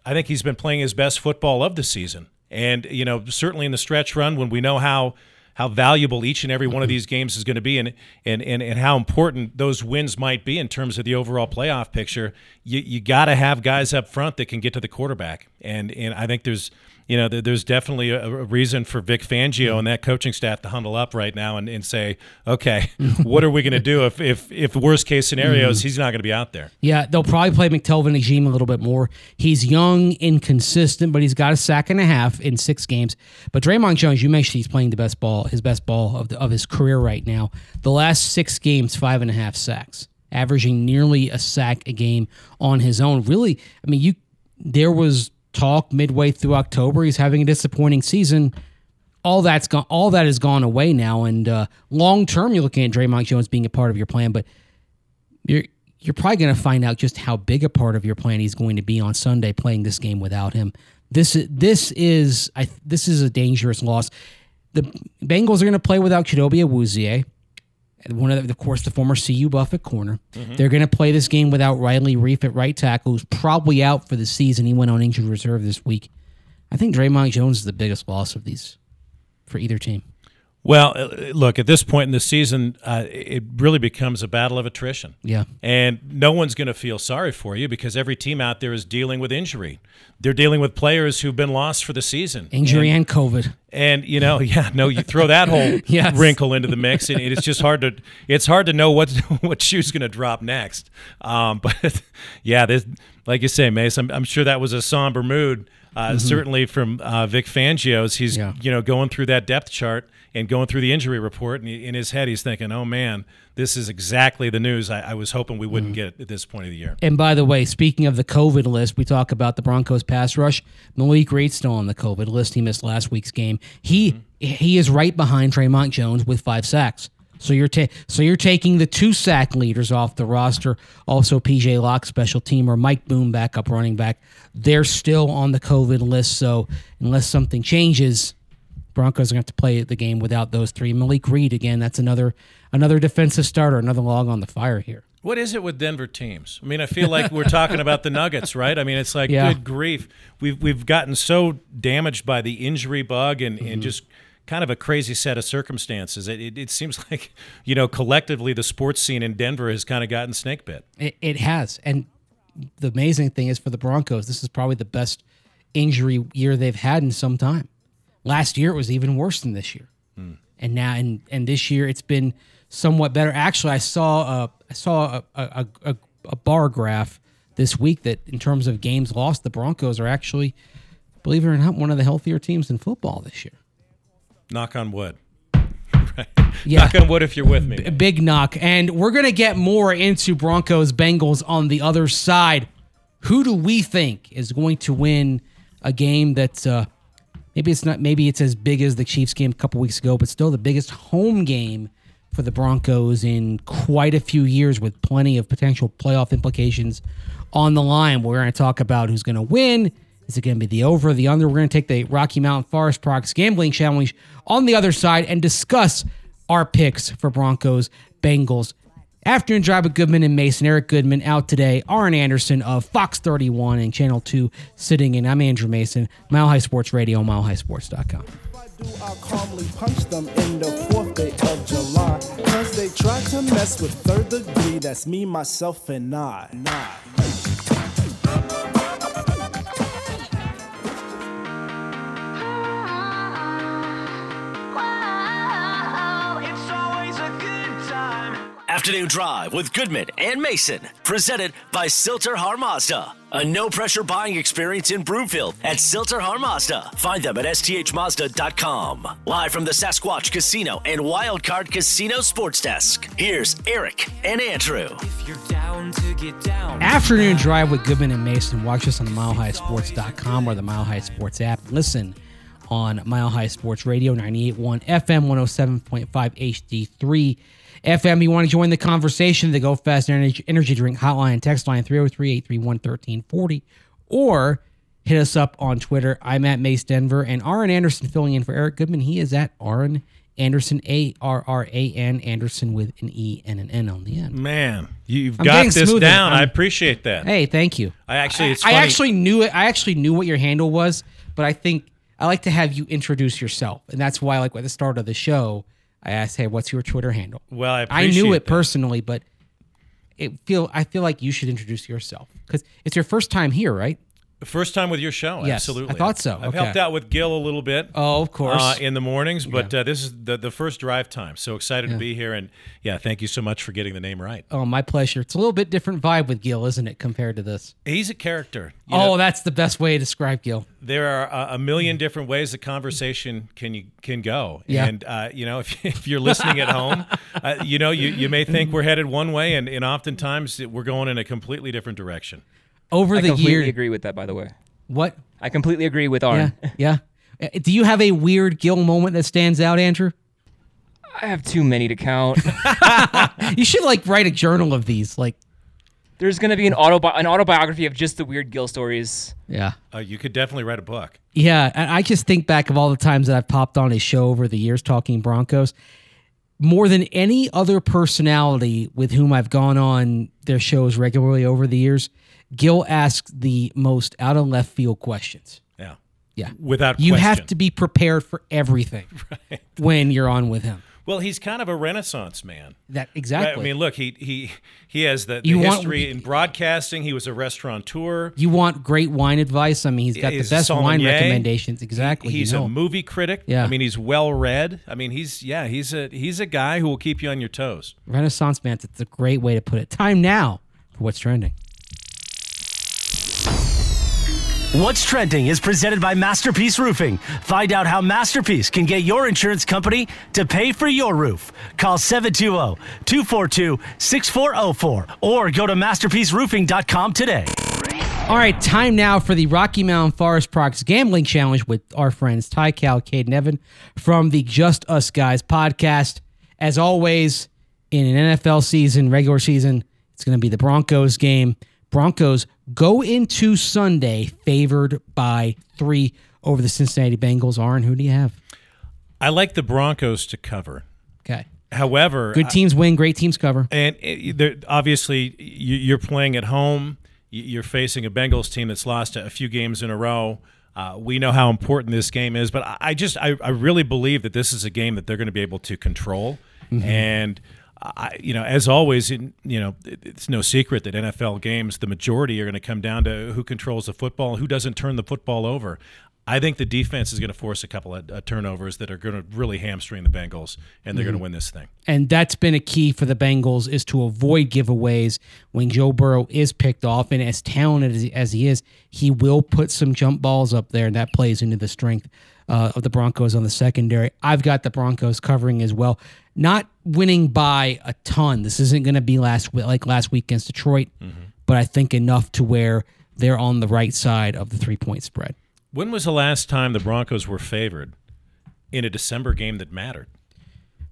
I think he's been playing his best football of the season, and you know certainly in the stretch run when we know how how valuable each and every one of mm-hmm. these games is going to be and, and, and, and how important those wins might be in terms of the overall playoff picture, you, you got to have guys up front that can get to the quarterback. And, and I think there's you know, there's definitely a, reason for Vic Fangio and that coaching staff to huddle up right now and, and say, okay, [LAUGHS] what are we going to do if, if, if worst case scenarios, mm. he's not going to be out there? Yeah, they'll probably play McTelvin Agim a little bit more. He's young, inconsistent, but he's got a sack and a half in six games. But Dre'Mont Jones, you mentioned he's playing the best ball, his best ball of, the, of his career right now. The last six games, five and a half sacks, averaging nearly a sack a game on his own. Really, I mean, you there was talk midway through October. He's having a disappointing season. All that's gone. All that has gone away now. And uh, long term, you're looking at Dre'Mont Jones being a part of your plan, but you're you're probably going to find out just how big a part of your plan he's going to be on Sunday playing this game without him. This is this is I this is a dangerous loss. The Bengals are going to play without Chidobe Awuzie one of the, of course the former CU Buffett corner. Mm-hmm. They're going to play this game without Riley Reiff at right tackle, who's probably out for the season. He went on injured reserve this week. I think Dre'Mont Jones is the biggest loss of these for either team. Well, uh, look, at this point in the season, uh, it really becomes a battle of attrition. Yeah. And no one's going to feel sorry for you because every team out there is dealing with injury. They're dealing with players who've been lost for the season. Injury and, and COVID. And you know, yeah, no, you throw that whole [LAUGHS] yes. wrinkle into the mix, and it's just hard to it's hard to know what [LAUGHS] what shoe's going to drop next. Um, [LAUGHS] but yeah, this, like you say, Mace, I'm, I'm sure that was a somber mood. Uh, mm-hmm. Certainly from uh, Vic Fangio's, he's yeah. you know going through that depth chart and going through the injury report, and in his head, he's thinking, "Oh man, this is exactly the news I, I was hoping we wouldn't mm. get at this point of the year." And by the way, speaking of the COVID list, we talk about the Broncos pass rush. Malik Reed still on the COVID list. He missed last week's game. He mm-hmm. he is right behind Dre'Mont Jones with five sacks. So you're ta- so you're taking the two sack leaders off the roster. Also, PJ Locke, special teamer, Mike Boone, backup running back. They're still on the COVID list. So unless something changes, Broncos are going to have to play the game without those three. Malik Reed again. That's another another defensive starter, another log on the fire here. What is it with Denver teams? I mean, I feel like we're talking about the Nuggets, right? I mean, it's like yeah. good grief, we've we've gotten so damaged by the injury bug and, mm-hmm. and just kind of a crazy set of circumstances. It, it, it, seems [LAUGHS] like you know collectively the sports scene in Denver has kind of gotten snake bit. It, it has, and the amazing thing is for the Broncos, this is probably the best injury year they've had in some time. Last year it was even worse than this year, hmm. and now and and this year it's been somewhat better. Actually, I saw a I saw a, a, a, a bar graph this week that in terms of games lost, the Broncos are actually, believe it or not, one of the healthier teams in football this year. Knock on wood. [LAUGHS] Yeah. Knock on wood if you're with me. B- big knock. And we're going to get more into Broncos Bengals on the other side. Who do we think is going to win a game that's uh, maybe it's not maybe it's as big as the Chiefs game a couple weeks ago, but still the biggest home game for the Broncos in quite a few years with plenty of potential playoff implications on the line. We're going to talk about who's going to win. Is it going to be the over, the under? We're going to take the Rocky Mountain Forest Parks Gambling Challenge on the other side and discuss our picks for Broncos, Bengals, Afternoon Drive with Goodman and Mason. Eric Goodman out today. Arran Andersen of Fox 31 and Channel 2 sitting in. I'm Andrew Mason, Mile High Sports Radio, milehighsports.com. I calmly punch them in the fourth day of July. Cause they try to mess with third degree. That's me, myself, and I. Afternoon Drive with Goodman and Mason, presented by Sill-TerHar Mazda. A no pressure buying experience in Broomfield at Sill-TerHar Mazda. Find them at sthmazda.com. Live from the Sasquatch Casino and Wildcard Casino Sports Desk. Here's Eric and Andrew. Down down. Afternoon Drive with Goodman and Mason. Watch us on the milehighsports.com or the Mile High Sports app. Listen on Mile High Sports Radio 98.1 FM 107.5 HD3 FM, you want to join the conversation, the Go Fast Energy, energy Drink hotline, text line 303 831 1340, or hit us up on Twitter. I'm at Mace Denver, and Arran Andersen filling in for Eric Goodman. He is at Arran Andersen, A R R A N, Anderson with an E and an N on the end. Man, you've I'm got this smoother. down. I I'm- appreciate that. Hey, thank you. I actually, it's I funny. actually knew it. I actually knew what your handle was, but I think I like to have you introduce yourself, and that's why, like at the start of the show, I asked, "Hey, what's your Twitter handle?" well, I, I knew it that. personally, but it feel I feel like you should introduce yourself because it's your first time here, right? First time with your show, Yes, absolutely. I thought so. I've Okay. helped out with Gil a little bit. Oh, of course. Uh, in the mornings, but uh, this is the, the first drive time. So excited to be here. And yeah, thank you so much for getting the name right. oh, my pleasure. It's a little bit different vibe with Gil, isn't it, compared to this? He's a character. You oh, know, that's the best way to describe Gil. there are a, a million different ways the conversation can you can go. Yeah. And uh, you know, [LAUGHS] if, if you're listening at home, uh, you know, you, you may think we're headed one way, and, and oftentimes we're going in a completely different direction. Over I the years. I completely year, agree with that, by the way. what? I completely agree with Yeah, Arn. yeah. Uh, Do you have a weird Gil moment that stands out, Andrew? I have too many to count. [LAUGHS] You should like write a journal of these. Like, There's going to be an autobi- an autobiography of just the weird Gil stories. yeah. Uh, you could definitely write a book. Yeah, and I just think back of all the times that I've popped on his show over the years talking Broncos. More than any other personality with whom I've gone on their shows regularly over the years, Gil asks the most out of left field questions. Yeah. Yeah. Without You question. have to be prepared for everything [LAUGHS] when you're on with him. Well, he's kind of a renaissance man. That exactly. I mean, look, he he he has the, the You want- history in broadcasting. He was a restaurateur. you want great wine advice? I mean, he's got He's the best wine recommendations. Exactly. He's you know. a movie critic. Yeah. I mean, he's well read. I mean, he's yeah, he's a he's a guy who will keep you on your toes. Renaissance man. It's a great way to put it. Time now for what's trending. What's Trending is presented by Masterpiece Roofing. Find out how Masterpiece can get your insurance company to pay for your roof. Call 720 242 6404 or go to masterpieceroofing.com today. All right, time now for the Rocky Mountain Forest Products Gambling Challenge with our friends Ty Cal, Cade, and Evan from the Just Us Guys podcast. As always, in an NFL season, regular season, it's going to be the Broncos game. Broncos go into Sunday favored by three over the Cincinnati Bengals. Arran, who do you have? I like the Broncos to cover. Okay. However, Good teams win, great teams cover. And it, obviously, you- you're playing at home. You- You're facing a Bengals team that's lost a few games in a row. Uh, we know how important this game is, but I- I just I, I really believe that this is a game that they're going to be able to control. And I, you know, as always, in, you know, it's no secret that NFL games, the majority are going to come down to who controls the football, who doesn't turn the football over. I think the defense is going to force a couple of uh, turnovers that are going to really hamstring the Bengals, and they're going to win this thing. and that's been a key for the Bengals is to avoid giveaways when Joe Burrow is picked off. And as talented as, as he is, he will put some jump balls up there, and that plays into the strength uh, of the Broncos on the secondary. I've got the Broncos covering as well, not winning by a ton. This isn't going to be last like last week against Detroit, but I think enough to where they're on the right side of the three point spread. When was the last time the Broncos were favored in a December game that mattered?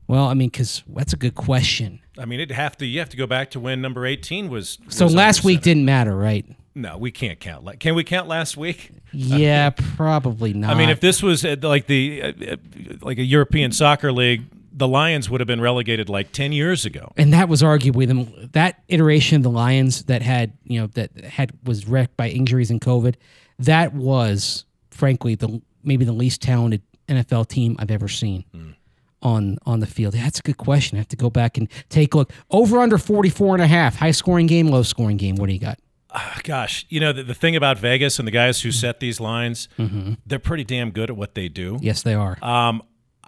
Well, I mean, because that's a good question. I mean, it have to you have to go back to when number eighteen was. So was last week didn't matter, right? No, we can't count. la- Can we count last week? Yeah, probably not. I mean, if this was like the uh, uh, like a European soccer league, the Lions would have been relegated like ten years ago. and that was arguably the that iteration of the Lions that had you know that had was wrecked by injuries and COVID. That was frankly the maybe the least talented NFL team I've ever seen on on the field. That's a good question. I have to go back and take a look. Over under 44 and a half. High scoring game, low scoring game. What do you got? [SIGHS] Gosh, you know the, the thing about Vegas and the guys who mm-hmm. set these lines, mm-hmm. they're pretty damn good at what they do. Yes, they are. Um,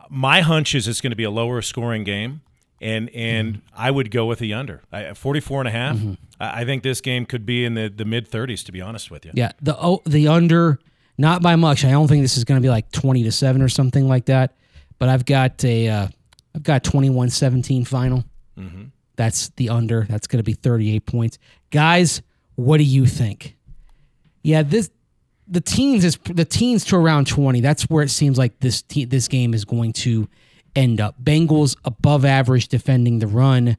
my hunch is it's going to be a lower scoring game, and and mm-hmm. I would go with the under. I, 44 and a half. I, I think this game could be in the, the mid 30s, to be honest with you. Yeah, the oh, the under not by much. I don't think this is going to be like 20 to 7 or something like that, but I've got a uh, I've got 21-17 final. That's the under. That's going to be 38 points. Guys, what do you think? Yeah, this the teens is the teens to around 20. That's where it seems like this te- this game is going to end up. Bengals above average defending the run.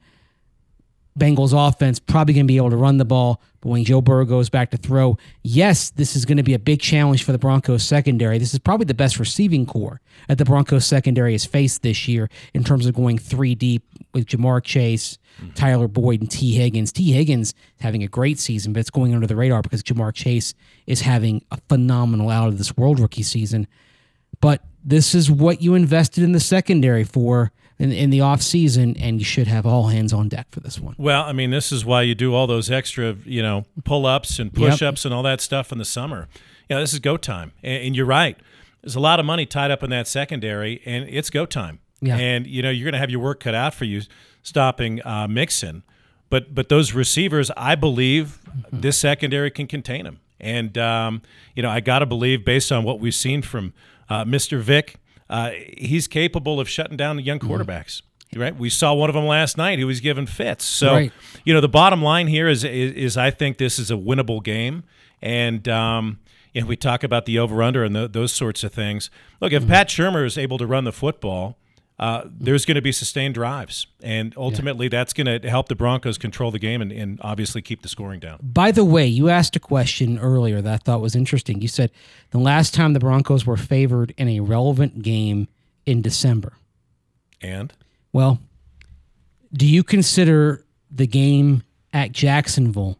Bengals offense probably going to be able to run the ball, but when Joe Burrow goes back to throw, yes, this is going to be a big challenge for the Broncos secondary. This is probably the best receiving corps that the Broncos secondary has faced this year in terms of going three deep with Ja'Marr Chase, mm-hmm. Tyler Boyd, and Tee Higgins. Tee Higgins is having a great season, but it's going under the radar because Ja'Marr Chase is having a phenomenal out of this world rookie season. But this is what you invested in the secondary for in, in the offseason, and you should have all hands on deck for this one. Well, I mean, this is why you do all those extra, you know, pull ups and push ups and all that stuff in the summer. Yeah, this is go time. And, and you're right. There's a lot of money tied up in that secondary, and it's go time. Yeah. And, you know, you're going to have your work cut out for you stopping uh, Mixon. But, but those receivers, I believe this secondary can contain them. And, um, you know, I got to believe, based on what we've seen from uh, Mr. Vic, uh, he's capable of shutting down the young quarterbacks. Right, we saw one of them last night who was given fits. So, Right. you know, the bottom line here is, is, is I think this is a winnable game, and um, know, we talk about the over under and tho- those sorts of things. Look, if Pat Shurmur is able to run the football, uh, there's going to be sustained drives, and ultimately that's going to help the Broncos control the game and, and obviously keep the scoring down. By the way, you asked a question earlier that I thought was interesting. You said the last time the Broncos were favored in a relevant game in December. And Well, do you consider the game at Jacksonville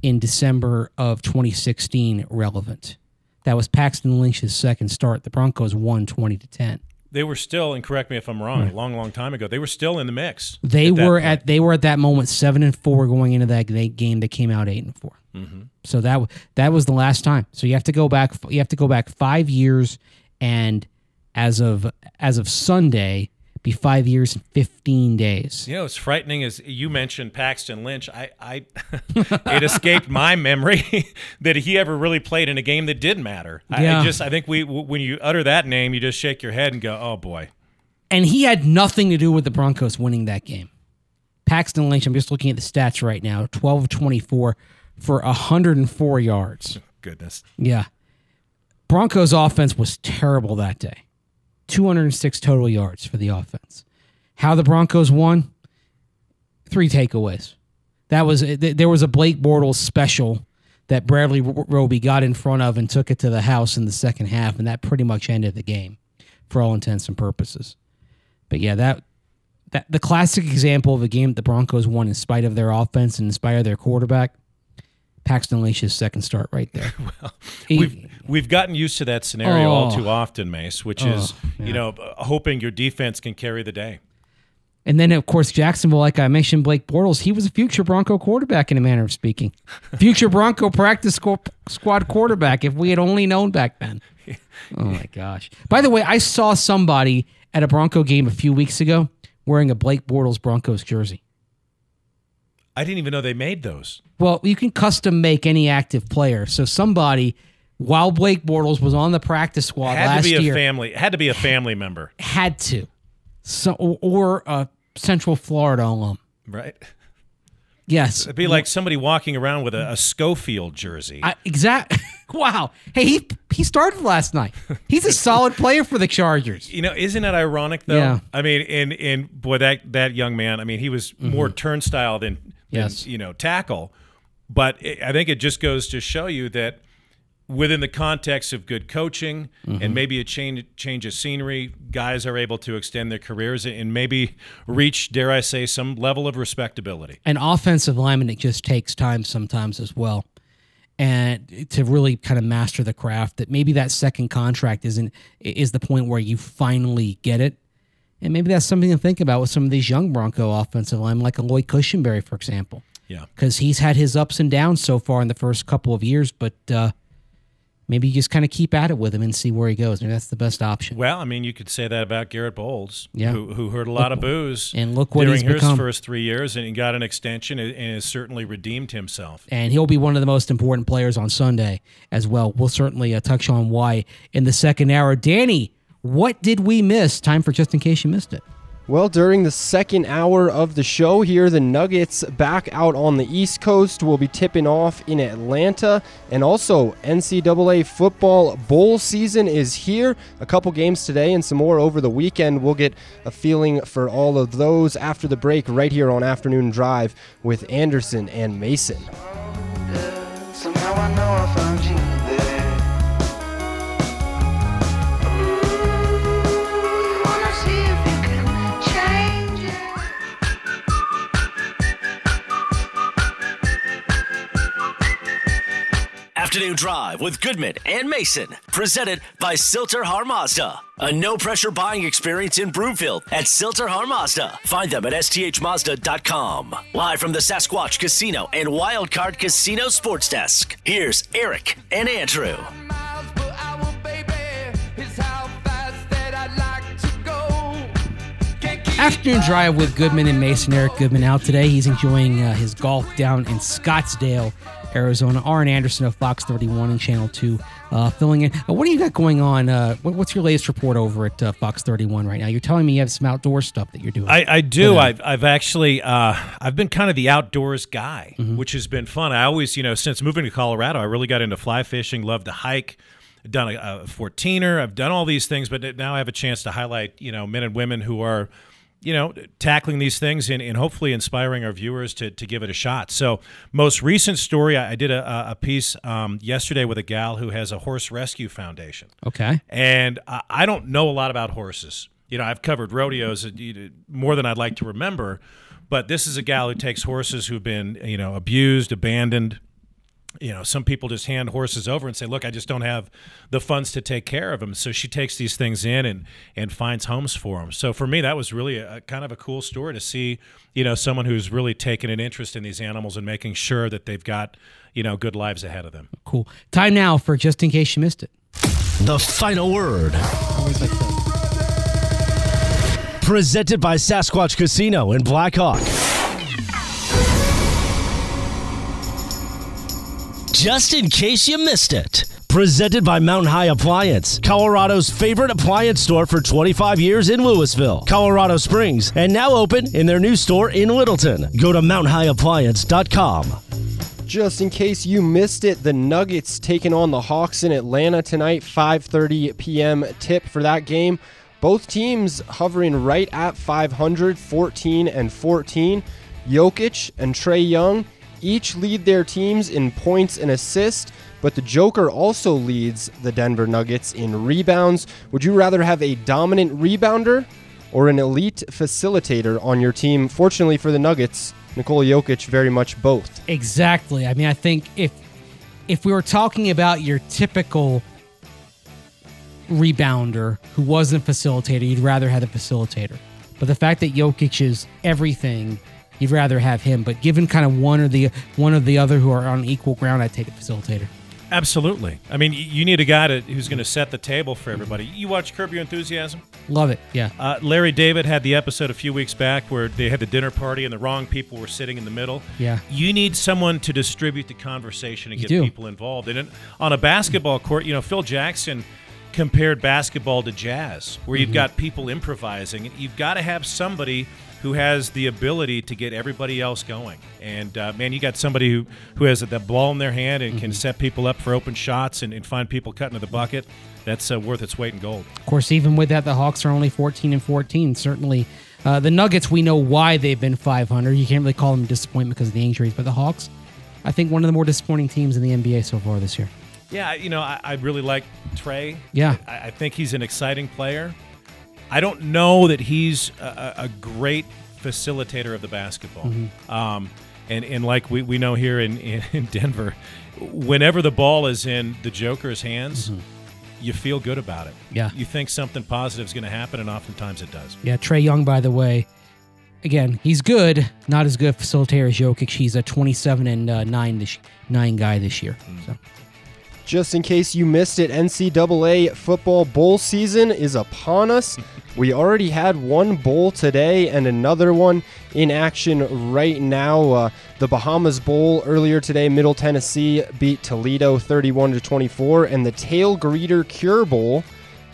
in December of 2016 relevant? That was Paxton Lynch's second start. The Broncos won 20 to 10. They were still, and correct me if I'm wrong, a long, long time ago, they were still in the mix. They at were at they were at that moment seven and four going into that game that came out eight and 4 Mm-hmm. So that that was the last time. So you have to go back. You have to go back five years, and as of as of Sunday, be five years and fifteen days. You know, it's frightening as you mentioned Paxton Lynch. I, I [LAUGHS] it escaped my memory [LAUGHS] that he ever really played in a game that did matter. I, Yeah. I just, I think we, when you utter that name, you just shake your head and go, "Oh boy." and he had nothing to do with the Broncos winning that game. Paxton Lynch, I'm just looking at the stats right now 12 of 24 for 104 yards. Goodness. Yeah. Broncos offense was terrible that day. 206 total yards for the offense. How the Broncos won? Three takeaways. That was there was a Blake Bortles special that Bradley Roby got in front of and took it to the house in the second half, and that pretty much ended the game for all intents and purposes. But yeah, that that the classic example of a game the Broncos won in spite of their offense and in spite of their quarterback. Paxton Lynch's second start right there. [LAUGHS] He- We've we've gotten used to that scenario all Oh. too often, Mace, which oh, is you know hoping your defense can carry the day. And then, of course, Jacksonville, like I mentioned, Blake Bortles, he was a future Bronco quarterback in a manner of speaking. [LAUGHS] Future Bronco practice squad quarterback, if we had only known back then. [LAUGHS] Oh, my gosh. By the way, I saw somebody at a Bronco game a few weeks ago wearing a Blake Bortles Broncos jersey. I didn't even know they made those. Well, you can custom make any active player. So somebody, while Blake Bortles was on the practice squad Had last to be a year, family. Had to be a family member, had to. So, or, a Central Florida alum. right? Yes. It'd be like somebody walking around with a, a Schofield jersey. I, exact. [LAUGHS] wow. Hey, he he started last night. He's a solid player for the Chargers. You know, isn't that ironic though? Yeah. I mean, and and boy, that that young man. I mean, he was more mm-hmm. turnstile than, Yes. you know tackle. But it, I think it just goes to show you that within the context of good coaching Mm-hmm. and maybe a change change of scenery, guys are able to extend their careers and maybe reach, dare I say, some level of respectability. An offensive lineman, it just takes time sometimes as well, and to really kind of master the craft. That maybe that second contract isn't is the point where you finally get it. And maybe that's something to think about with some of these young Bronco offensive linemen, like a Lloyd Cushenberry, for example. Yeah. because he's had his ups and downs so far in the first couple of years. But uh, maybe you just kind of keep at it with him and see where he goes. Maybe that's the best option. Well, I mean, you could say that about Garett Bolles, Yeah. who, who heard a lot of boos and look what during he's his become. first three years, and he got an extension and and has certainly redeemed himself. and he'll be one of the most important players on Sunday as well. We'll certainly uh, touch on why in the second hour. Danny, what did we miss? Time for just in case you missed it. Well, during the second hour of the show here, the Nuggets back out on the East Coast will be tipping off in Atlanta. And also, NCAA football bowl season is here. A couple games today and some more over the weekend. We'll get a feeling for all of those after the break right here on Afternoon Drive with Andersen and Mason. Somehow Afternoon Drive with Goodman and Mason, presented by Sill-TerHar Mazda. A no pressure buying experience in Broomfield at Sill-TerHar Mazda. Find them at sthmazda.com. Live from the Sasquatch Casino and Wildcard Casino Sports Desk. Here's Eric and Andrew. miles per hour, baby, is how fast that I like to go. Can't keep Afternoon drive with Goodman and Mason. Eric Goodman out today. He's enjoying uh, his golf down in Scottsdale, Arizona. Arran Andersen of Fox 31 and Channel 2 uh, filling in. Uh, what do you got going on? Uh, what, what's your latest report over at uh, Fox 31 right now? You're telling me you have some outdoor stuff that you're doing. I, I do. I've, I've actually uh, I've been kind of the outdoors guy, Mm-hmm. which has been fun. I always, you know, since moving to Colorado, I really got into fly fishing. Love to hike. Done a, a 14er. I've done all these things, but now I have a chance to highlight, you know, men and women who are, you know, tackling these things and, and hopefully inspiring our viewers to, to give it a shot. So, most recent story, I, I did a, a piece um, yesterday with a gal who has a horse rescue foundation. okay. And I I don't know a lot about horses. You know, I've covered rodeos uh, more than I'd like to remember, but this is a gal who takes horses who've been, you know, abused, abandoned. You know, some people just hand horses over and say, "Look, I just don't have the funds to take care of them." So she takes these things in and and finds homes for them. So for me, that was really a, a kind of a cool story to see. You know, someone who's really taken an interest in these animals and making sure that they've got you know good lives ahead of them. Cool. Time now for just in case you missed it. The final word. Presented by Sasquatch Casino in Blackhawk. Just in case you missed it. Presented by Mountain High Appliance, Colorado's favorite appliance store for 25 years in Louisville, Colorado Springs, and now open in their new store in Littleton. Go to mountainhighappliance.com. Just in case you missed it, the Nuggets taking on the Hawks in Atlanta tonight, 5:30 p.m. tip for that game. Both teams hovering right at 500, 14 and 14. Jokic and Trae Young each lead their teams in points and assists, but the Joker also leads the Denver Nuggets in rebounds. Would you rather have a dominant rebounder or an elite facilitator on your team? Fortunately for the Nuggets, Nikola Jokic very much both. Exactly. I mean, I think if if we were talking about your typical rebounder who wasn't facilitator, you'd rather have a facilitator. But the fact that Jokic is everything, you'd rather have him. But given kind of one or the one or the other who are on equal ground, I'd take a facilitator. Absolutely. I mean, you need a guy to, who's going to set the table for everybody. You watch Curb Your Enthusiasm? Love it. Yeah. Uh, Larry David had the episode a few weeks back where they had the dinner party and the wrong people were sitting in the middle. Yeah. You need someone to distribute the conversation and You get do. people involved. And on a basketball court, you know, Phil Jackson compared basketball to jazz, where Mm-hmm. you've got people improvising. You've got to have somebody who has the ability to get everybody else going. And uh, man, you got somebody who, who has the ball in their hand and Mm-hmm. can set people up for open shots and, and find people cutting to the bucket. That's uh, worth its weight in gold. Of course, even with that, the Hawks are only 14 and 14. Certainly, uh, the Nuggets, we know why they've been 500. You can't really call them a disappointment because of the injuries, but the Hawks, I think one of the more disappointing teams in the NBA so far this year. Yeah, you know, I, I really like Trae. Yeah. I, I think he's an exciting player. I don't know that he's a, a great facilitator of the basketball. Mm-hmm. Um, and, and like we, we know here in, in, Denver, whenever the ball is in the Joker's hands, you feel good about it. Mm-hmm. Yeah. You think something positive is going to happen, and oftentimes it does. Yeah, Trae Young, by the way, again, he's good, not as good a facilitator as Jokic. He's a 27 and uh, nine this nine guy this year. So Just in case you missed it, NCAA football bowl season is upon us. [LAUGHS] We already had one bowl today and another one in action right now. Uh, the Bahamas Bowl earlier today, Middle Tennessee beat Toledo 31 to 24, and the Tailgreeter Cure Bowl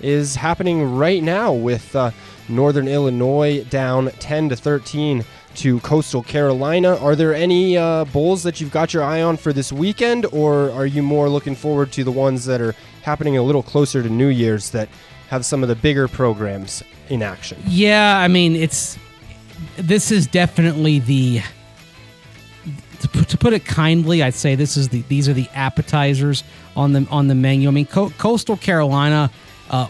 is happening right now with uh, Northern Illinois down 10 to 13 to Coastal Carolina. Are there any uh, bowls that you've got your eye on for this weekend, or are you more looking forward to the ones that are happening a little closer to New Year's that have some of the bigger programs in action? Yeah, I mean, it's this is definitely the to put, it kindly, I'd say this is the these are the appetizers on the on the menu. I mean, Co- Coastal Carolina, uh,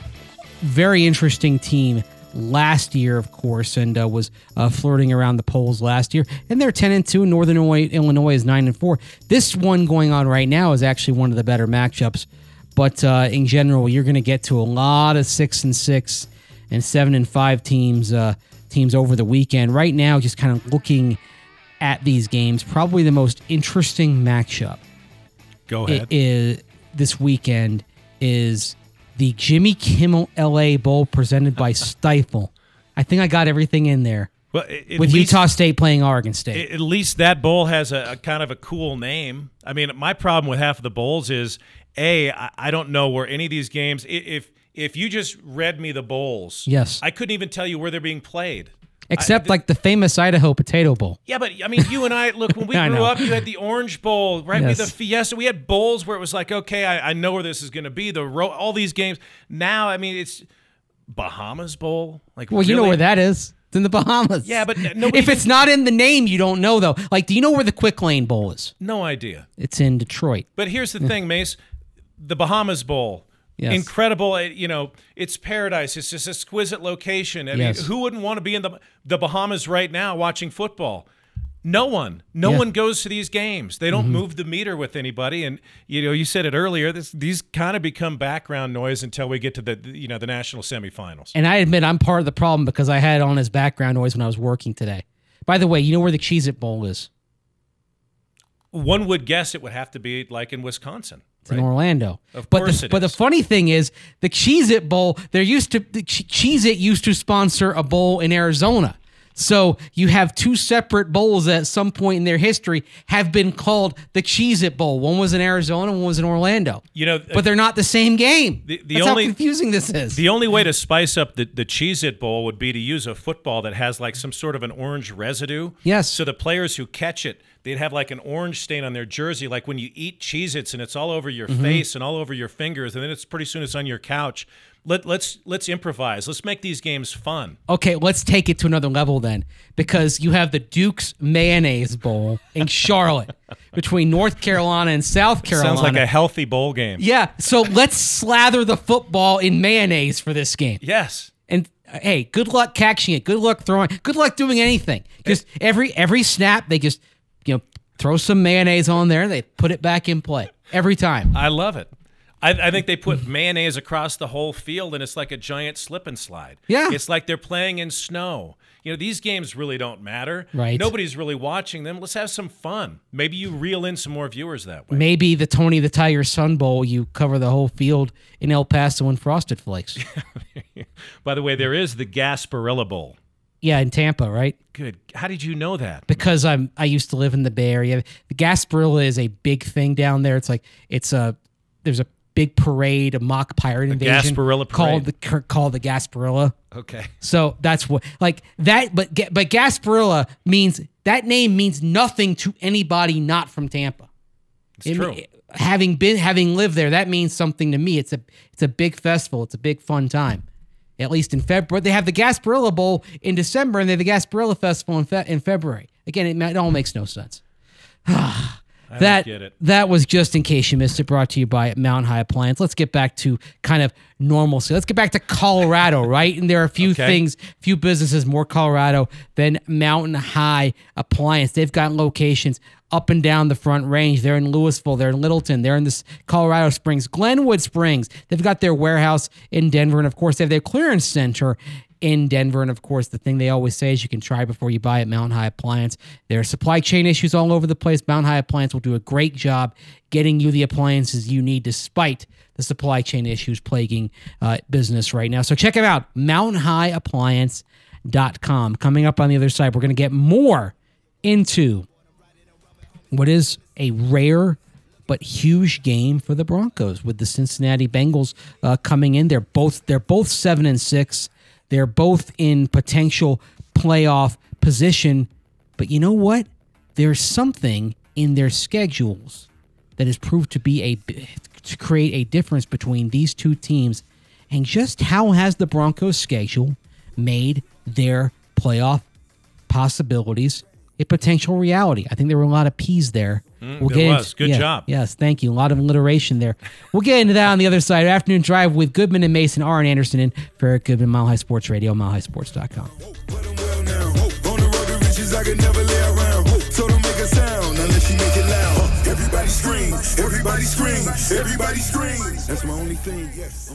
very interesting team last year, of course, and uh, was uh, flirting around the polls last year. And they're ten and two. Northern Illinois, Illinois is nine and four. This one going on right now is actually one of the better matchups. But uh, in general, you're going to get to a lot of six and six and seven and five teams uh, teams over the weekend. Right now, just kind of looking at these games, probably the most interesting matchup Go ahead. is this weekend is the Jimmy Kimmel LA Bowl presented by [LAUGHS] Stifel. I think I got everything in there well, at with least- Utah State playing Oregon State. At least that bowl has a, a kind of a cool name. I mean, my problem with half of the bowls is a I, I don't know where any of these games. If if you just read me the bowls, Yes. I couldn't even tell you where they're being played. Except like the famous Idaho Potato Bowl. Yeah, but I mean, you and I look when [LAUGHS] we grew up. You had the Orange Bowl, right? We had the Fiesta. We had bowls where it was like, okay, I, I know where this is going to be. The ro- all these games now. I mean, it's Bahamas Bowl. Like, Well, you know where that is. It's in the Bahamas. Yeah, but uh, nobody if it's not in the name, you don't know though. Like, do you know where the Quick Lane Bowl is? No idea. It's in Detroit. But here's the thing, Mace. The Bahamas Bowl. Yes. Incredible, uh, you know, it's paradise. It's just exquisite location. I Yes. mean, who wouldn't want to be in the the Bahamas right now watching football? No one. No Yeah. Mm-hmm. one goes to these games. They don't move the meter with anybody. And you know, you said it earlier. This, these kind of become background noise until we get to the you know the national semifinals. And I admit I'm part of the problem because I had on as background noise when I was working today. By the way, you know where the Cheez It Bowl is? One would guess it would have to be like in Wisconsin. It's in Orlando. Of but course the, But the funny thing is, the Cheez It Bowl, there used to, the Cheez It used to sponsor a bowl in Arizona. So you have two separate bowls that at some point in their history have been called the Cheez It Bowl. One was in Arizona, one was in Orlando. You know, But they're not the same game. The- the That's only- how confusing this is. The only way to spice up the, the Cheez It Bowl would be to use a football that has like some sort of an orange residue. Yes. So the players who catch it, they'd have like an orange stain on their jersey, like when you eat Cheez Its and it's all over your Mm-hmm. face and all over your fingers, and then it's pretty soon it's on your couch. Let, let's let's improvise. Let's make these games fun. Okay, let's take it to another level then, because you have the Duke's Mayonnaise Bowl in Charlotte [LAUGHS] between North Carolina and South Carolina. Sounds like a healthy bowl game. yeah. So let's slather the football in mayonnaise for this game. Yes. And uh, hey, good luck catching it. Good luck throwing. Good luck doing anything. Just every every snap, they just you know throw some mayonnaise on there. They put it back in play every time. I love it. I, I think they put mayonnaise across the whole field, and it's like a giant slip and slide. Yeah. it's like they're playing in snow. You know, these games really don't matter. Right. Nobody's really watching them. Let's have some fun. Maybe you reel in some more viewers that way. Maybe the Tony the Tiger Sun Bowl, you cover the whole field in El Paso and Frosted Flakes. [LAUGHS] By the way, there is the Gasparilla Bowl. yeah, in Tampa, right? Good. How did you know that? because I'm I used to live in the Bay Area. The Gasparilla is a big thing down there. It's like it's a there's a big parade, a mock pirate invasion Gasparilla parade. called the called the Gasparilla. Okay. So that's what like that. But but Gasparilla means that name means nothing to anybody not from Tampa. It's It true. me- having been having lived there, that means something to me. It's a it's a big festival. It's a big fun time. At least in February, they have the Gasparilla Bowl in December, and they have the Gasparilla Festival in, fe- in February. Again, it, it all makes no sense. [SIGHS] Ah. That get it. that was just in case you missed it. Brought to you by Mountain High Appliance. Let's get back to kind of normalcy. Let's get back to Colorado, [LAUGHS] right? And there are a few Okay. things, few businesses more Colorado than Mountain High Appliance. They've got locations up and down the Front Range. They're in Louisville. They're in Littleton. They're in this Colorado Springs, Glenwood Springs. They've got their warehouse in Denver, and of course, they have their clearance center in Denver. And of course, the thing they always say is you can try before you buy at Mountain High Appliance. There are supply chain issues all over the place. Mountain High Appliance will do a great job getting you the appliances you need despite the supply chain issues plaguing uh, business right now. So check them out, mountainhighappliance.com. Coming up on the other side, we're going to get more into what is a rare but huge game for the Broncos with the Cincinnati Bengals uh, coming in. They're both they're both seven and six. They're both in potential playoff position. But you know what? There's something in their schedules that has proved to be a to create a difference between these two teams. And just how has the Broncos schedule made their playoff possibilities a potential reality? I think there were a lot of P's there. Mm, there was. Good yeah, job. Yes, thank you. A lot of alliteration there. We'll get into that on the other side. Afternoon Drive with Goodman and Mason, Arran Andersen, and Farrah Goodman, Mile High Sports Radio, milehighsports.com. well now. On the road to riches, I can never lay around. So don't make a sound unless you make it loud. Everybody scream, everybody scream, everybody scream. That's my only thing, yes.